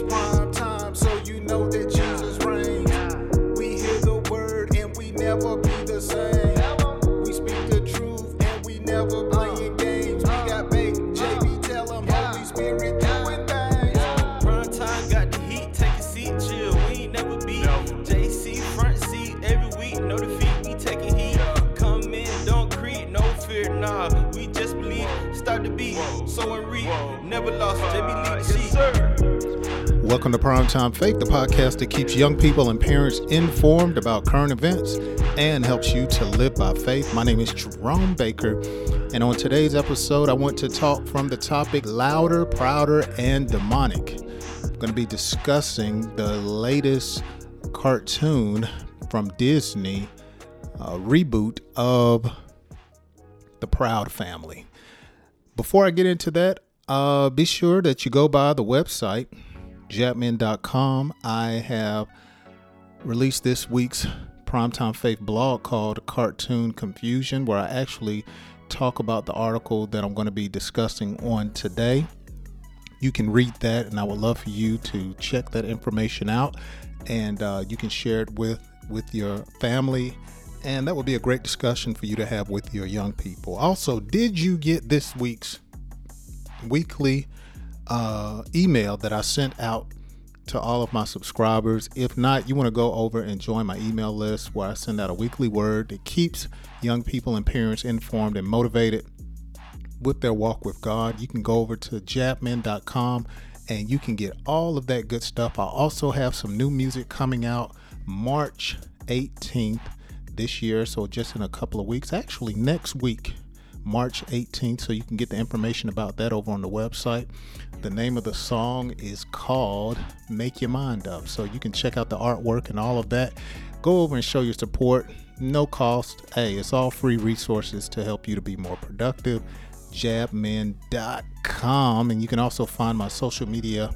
It's prime time, so you know that Jesus reigns. We hear the word and we never be the same. We speak the truth and we never playing games. We got bait, JB, tell 'em Holy Spirit doing things. Prime time got the heat, take a seat, chill. We ain't never beat. JC front seat every week, no defeat. We taking heat. Come in, don't creep, no fear, nah. We just believe. Start the beat, so and read. Never lost, JB lead the sheet. Welcome to Primetime Faith, the podcast that keeps young people and parents informed about current events and helps you to live by faith. My name is Jerome Baker, and on today's episode, I want to talk from the topic louder, prouder, and demonic. I'm going to be discussing the latest cartoon from Disney uh, reboot of The Proud Family. Before I get into that, uh, be sure that you go by the website, japman.com. I have released this week's Primetime Faith blog called Cartoon Confusion, where I actually talk about the article that I'm going to be discussing on today. You can read that, and I would love for you to check that information out, and uh, you can share it with with your family, and that would be a great discussion for you to have with your young people. Also, did you get this week's weekly uh, email that I sent out to all of my subscribers. If not, you want to go over and join my email list where I send out a weekly word that keeps young people and parents informed and motivated with their walk with God. You can go over to japman.com and you can get all of that good stuff. I also have some new music coming out March 18th this year, so just in a couple of weeks, actually next week. March 18th, so you can get the information about that over on the website. The name of the song is called Make Your Mind Up. So you can check out the artwork and all of that. Go over and show your support. No cost. Hey, it's all free resources to help you to be more productive. Jabman.com. And you can also find my social media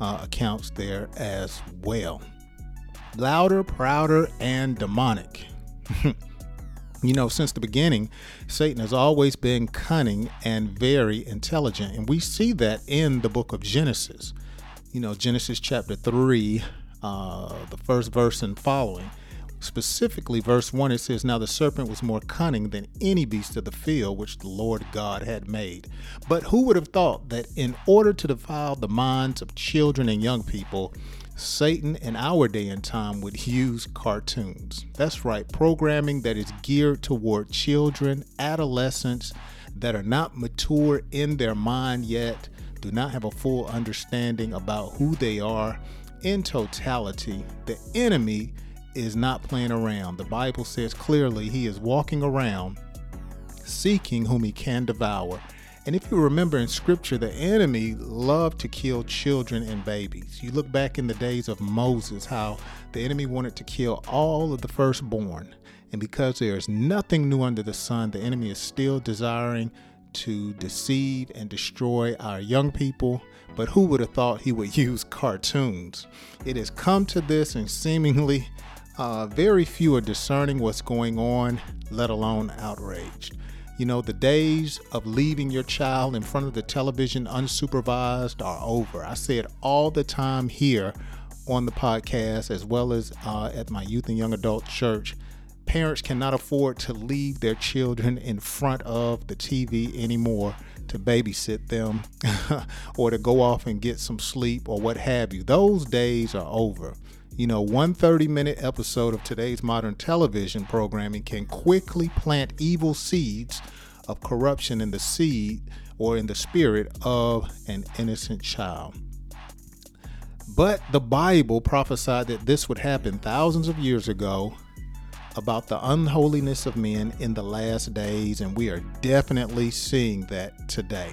uh, accounts there as well. Louder, prouder, and demonic. You know, since the beginning, Satan has always been cunning and very intelligent. And we see that in the book of Genesis. You know, Genesis chapter 3, uh, the first verse and following. Specifically, verse 1, it says, Now the serpent was more cunning than any beast of the field which the Lord God had made. But who would have thought that in order to defile the minds of children and young people, Satan in our day and time would use cartoons. That's right, programming that is geared toward children, adolescents that are not mature in their mind yet, do not have a full understanding about who they are in totality. The enemy is not playing around. The Bible says clearly he is walking around seeking whom he can devour. And if you remember in scripture, the enemy loved to kill children and babies. You look back in the days of Moses, how the enemy wanted to kill all of the firstborn. And because there is nothing new under the sun, the enemy is still desiring to deceive and destroy our young people. But who would have thought he would use cartoons? It has come to this, and seemingly uh, very few are discerning what's going on, let alone outraged. You know, the days of leaving your child in front of the television unsupervised are over. I say it all the time here on the podcast, as well as uh, at my youth and young adult church. Parents cannot afford to leave their children in front of the TV anymore to babysit them or to go off and get some sleep or what have you. Those days are over. You know, one 30 minute episode of today's modern television programming can quickly plant evil seeds of corruption in the seed or in the spirit of an innocent child. But the Bible prophesied that this would happen thousands of years ago about the unholiness of men in the last days, and we are definitely seeing that today.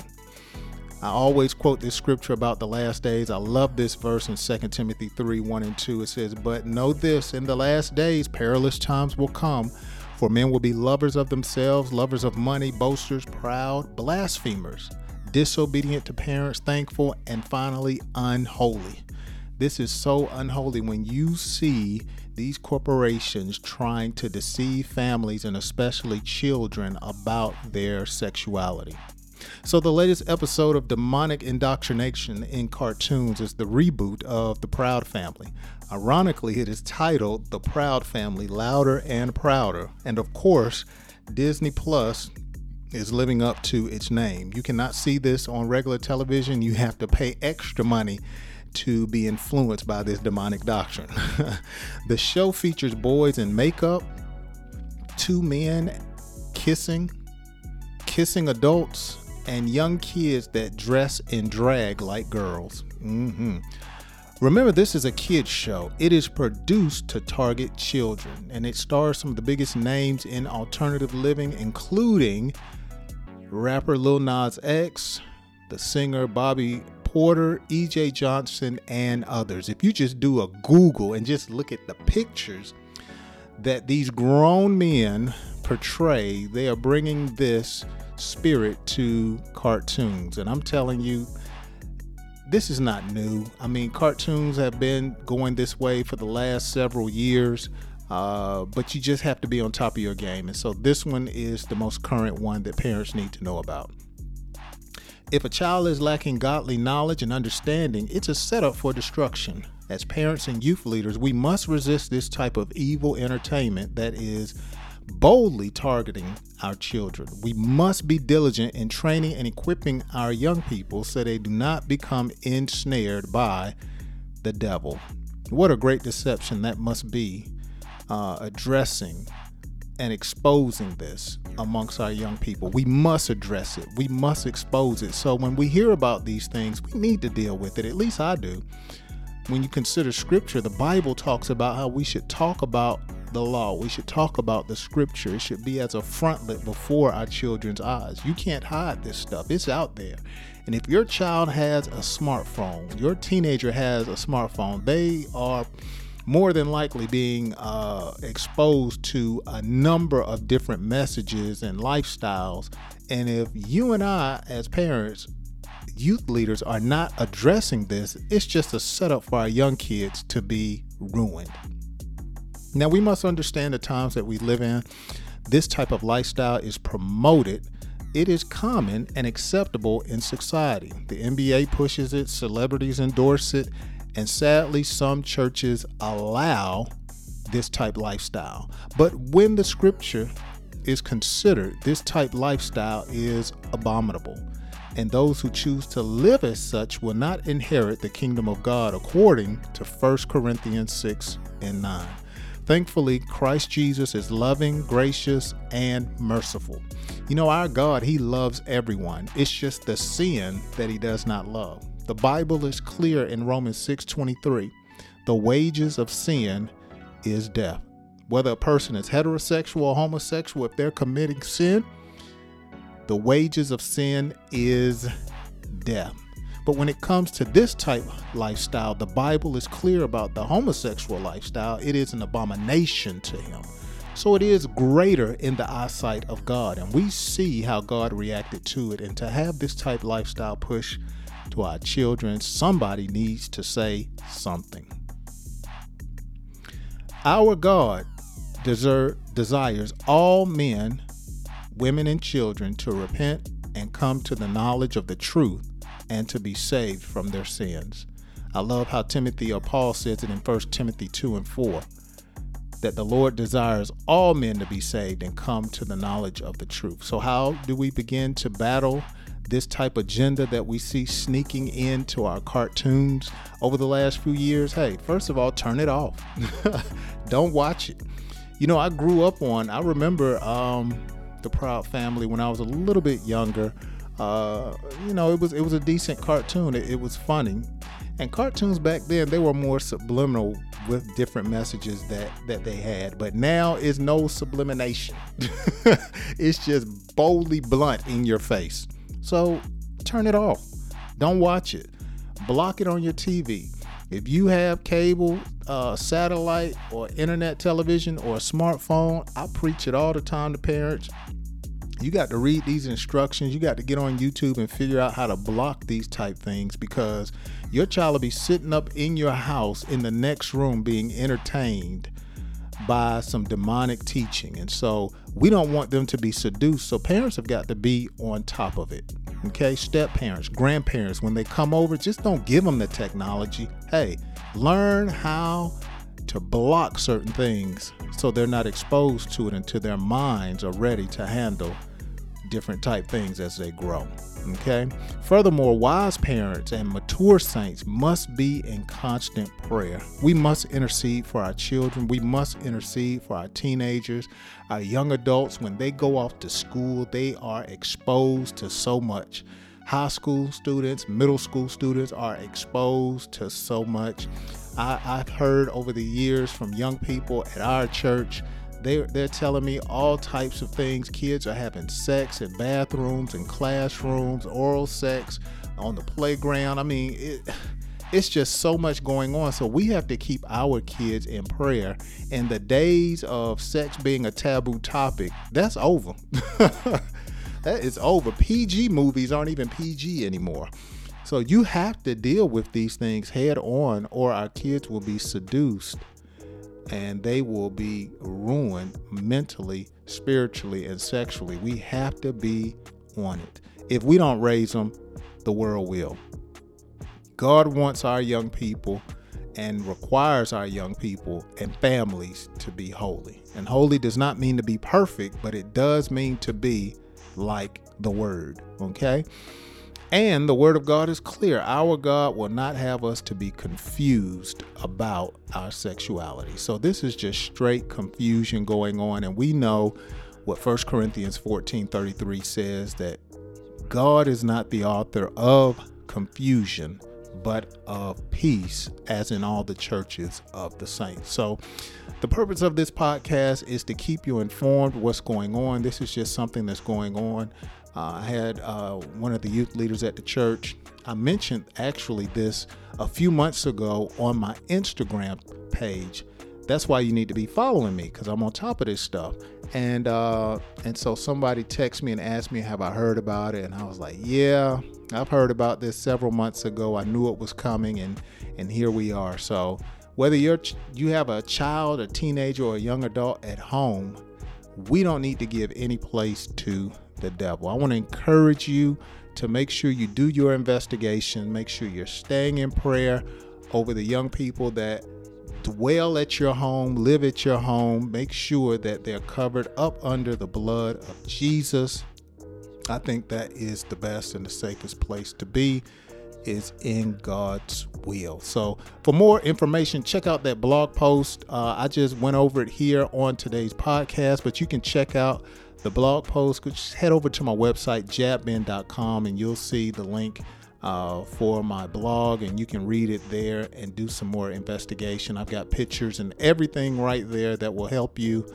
I always quote this scripture about the last days. I love this verse in 2 Timothy 3 1 and 2. It says, But know this, in the last days, perilous times will come, for men will be lovers of themselves, lovers of money, boasters, proud, blasphemers, disobedient to parents, thankful, and finally, unholy. This is so unholy when you see these corporations trying to deceive families and especially children about their sexuality. So, the latest episode of Demonic Indoctrination in Cartoons is the reboot of The Proud Family. Ironically, it is titled The Proud Family Louder and Prouder. And of course, Disney Plus is living up to its name. You cannot see this on regular television, you have to pay extra money to be influenced by this demonic doctrine. the show features boys in makeup, two men kissing, kissing adults, and young kids that dress in drag like girls. Mm-hmm. Remember, this is a kids show. It is produced to target children, and it stars some of the biggest names in alternative living, including rapper Lil Nas X, the singer Bobby Porter, EJ Johnson, and others. If you just do a Google and just look at the pictures that these grown men portray, they are bringing this spirit to cartoons. And I'm telling you, this is not new. I mean, cartoons have been going this way for the last several years, uh, but you just have to be on top of your game. And so this one is the most current one that parents need to know about. If a child is lacking godly knowledge and understanding, it's a setup for destruction. As parents and youth leaders, we must resist this type of evil entertainment that is boldly targeting our children. We must be diligent in training and equipping our young people so they do not become ensnared by the devil. What a great deception that must be uh, addressing and exposing this amongst our young people. We must address it, we must expose it. So when we hear about these things, we need to deal with it. At least I do. When you consider scripture, the Bible talks about how we should talk about the law. We should talk about the scripture. It should be as a frontlet before our children's eyes. You can't hide this stuff, it's out there. And if your child has a smartphone, your teenager has a smartphone, they are more than likely being uh, exposed to a number of different messages and lifestyles. And if you and I, as parents, youth leaders, are not addressing this, it's just a setup for our young kids to be ruined. Now, we must understand the times that we live in. This type of lifestyle is promoted. It is common and acceptable in society. The NBA pushes it, celebrities endorse it, and sadly, some churches allow this type lifestyle. But when the scripture is considered, this type lifestyle is abominable. And those who choose to live as such will not inherit the kingdom of God according to 1 Corinthians 6 and 9. Thankfully, Christ Jesus is loving, gracious, and merciful. You know, our God, He loves everyone. It's just the sin that He does not love. The Bible is clear in Romans 6:23. The wages of sin is death. Whether a person is heterosexual or homosexual, if they're committing sin, the wages of sin is death. But when it comes to this type lifestyle, the Bible is clear about the homosexual lifestyle. It is an abomination to him. So it is greater in the eyesight of God. And we see how God reacted to it. And to have this type lifestyle push to our children, somebody needs to say something. Our God deserve, desires all men, women, and children to repent and come to the knowledge of the truth and to be saved from their sins. I love how Timothy or Paul says it in 1 Timothy 2 and 4 that the Lord desires all men to be saved and come to the knowledge of the truth. So, how do we begin to battle this type of agenda that we see sneaking into our cartoons over the last few years? Hey, first of all, turn it off. Don't watch it. You know, I grew up on, I remember um, the Proud Family when I was a little bit younger. Uh, you know, it was it was a decent cartoon. It, it, was funny, and cartoons back then they were more subliminal with different messages that that they had. But now is no sublimination. it's just boldly blunt in your face. So turn it off. Don't watch it. Block it on your TV. If you have cable, uh, satellite, or internet television, or a smartphone, I preach it all the time to parents you got to read these instructions. You got to get on YouTube and figure out how to block these type things because your child will be sitting up in your house in the next room being entertained by some demonic teaching. And so we don't want them to be seduced. So parents have got to be on top of it. Okay, step parents, grandparents, when they come over, just don't give them the technology. Hey, learn how to block certain things so they're not exposed to it until their minds are ready to handle different type things as they grow. Okay. Furthermore, wise parents and mature saints must be in constant prayer. We must intercede for our children. We must intercede for our teenagers, our young adults. When they go off to school, they are exposed to so much. High school students, middle school students are exposed to so much. I, have heard over the years from young people at our church they're, they're telling me all types of things. Kids are having sex in bathrooms and classrooms, oral sex on the playground. I mean, it, it's just so much going on. So we have to keep our kids in prayer. And the days of sex being a taboo topic, that's over. that is over. PG movies aren't even PG anymore. So you have to deal with these things head on, or our kids will be seduced and they will be ruined mentally, spiritually, and sexually. We have to be on it. If we don't raise them, the world will. God wants our young people and requires our young people and families to be holy. And holy does not mean to be perfect, but it does mean to be like the word. Okay? And the word of God is clear. Our God will not have us to be confused about our sexuality. So this is just straight confusion going on. And we know what 1 Corinthians 14 33 says that God is not the author of confusion, but of peace, as in all the churches of the saints. So, the purpose of this podcast is to keep you informed what's going on. This is just something that's going on. Uh, I had uh, one of the youth leaders at the church. I mentioned actually this a few months ago on my Instagram page. That's why you need to be following me because I'm on top of this stuff. And uh, and so somebody texted me and asked me, "Have I heard about it?" And I was like, "Yeah, I've heard about this several months ago. I knew it was coming, and and here we are." So whether you're you have a child, a teenager, or a young adult at home, we don't need to give any place to the devil. I want to encourage you to make sure you do your investigation, make sure you're staying in prayer over the young people that dwell at your home, live at your home. Make sure that they're covered up under the blood of Jesus. I think that is the best and the safest place to be is in God's will. So, for more information, check out that blog post. Uh, I just went over it here on today's podcast, but you can check out the blog post. Just head over to my website, jabben.com, and you'll see the link uh, for my blog, and you can read it there and do some more investigation. I've got pictures and everything right there that will help you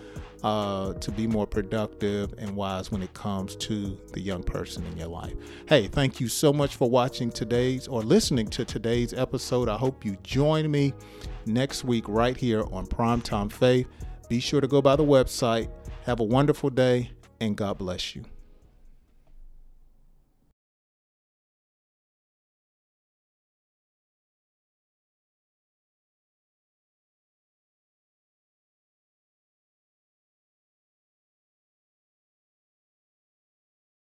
uh, to be more productive and wise when it comes to the young person in your life. Hey, thank you so much for watching today's or listening to today's episode. I hope you join me next week right here on Primetime Faith. Be sure to go by the website. Have a wonderful day, and God bless you.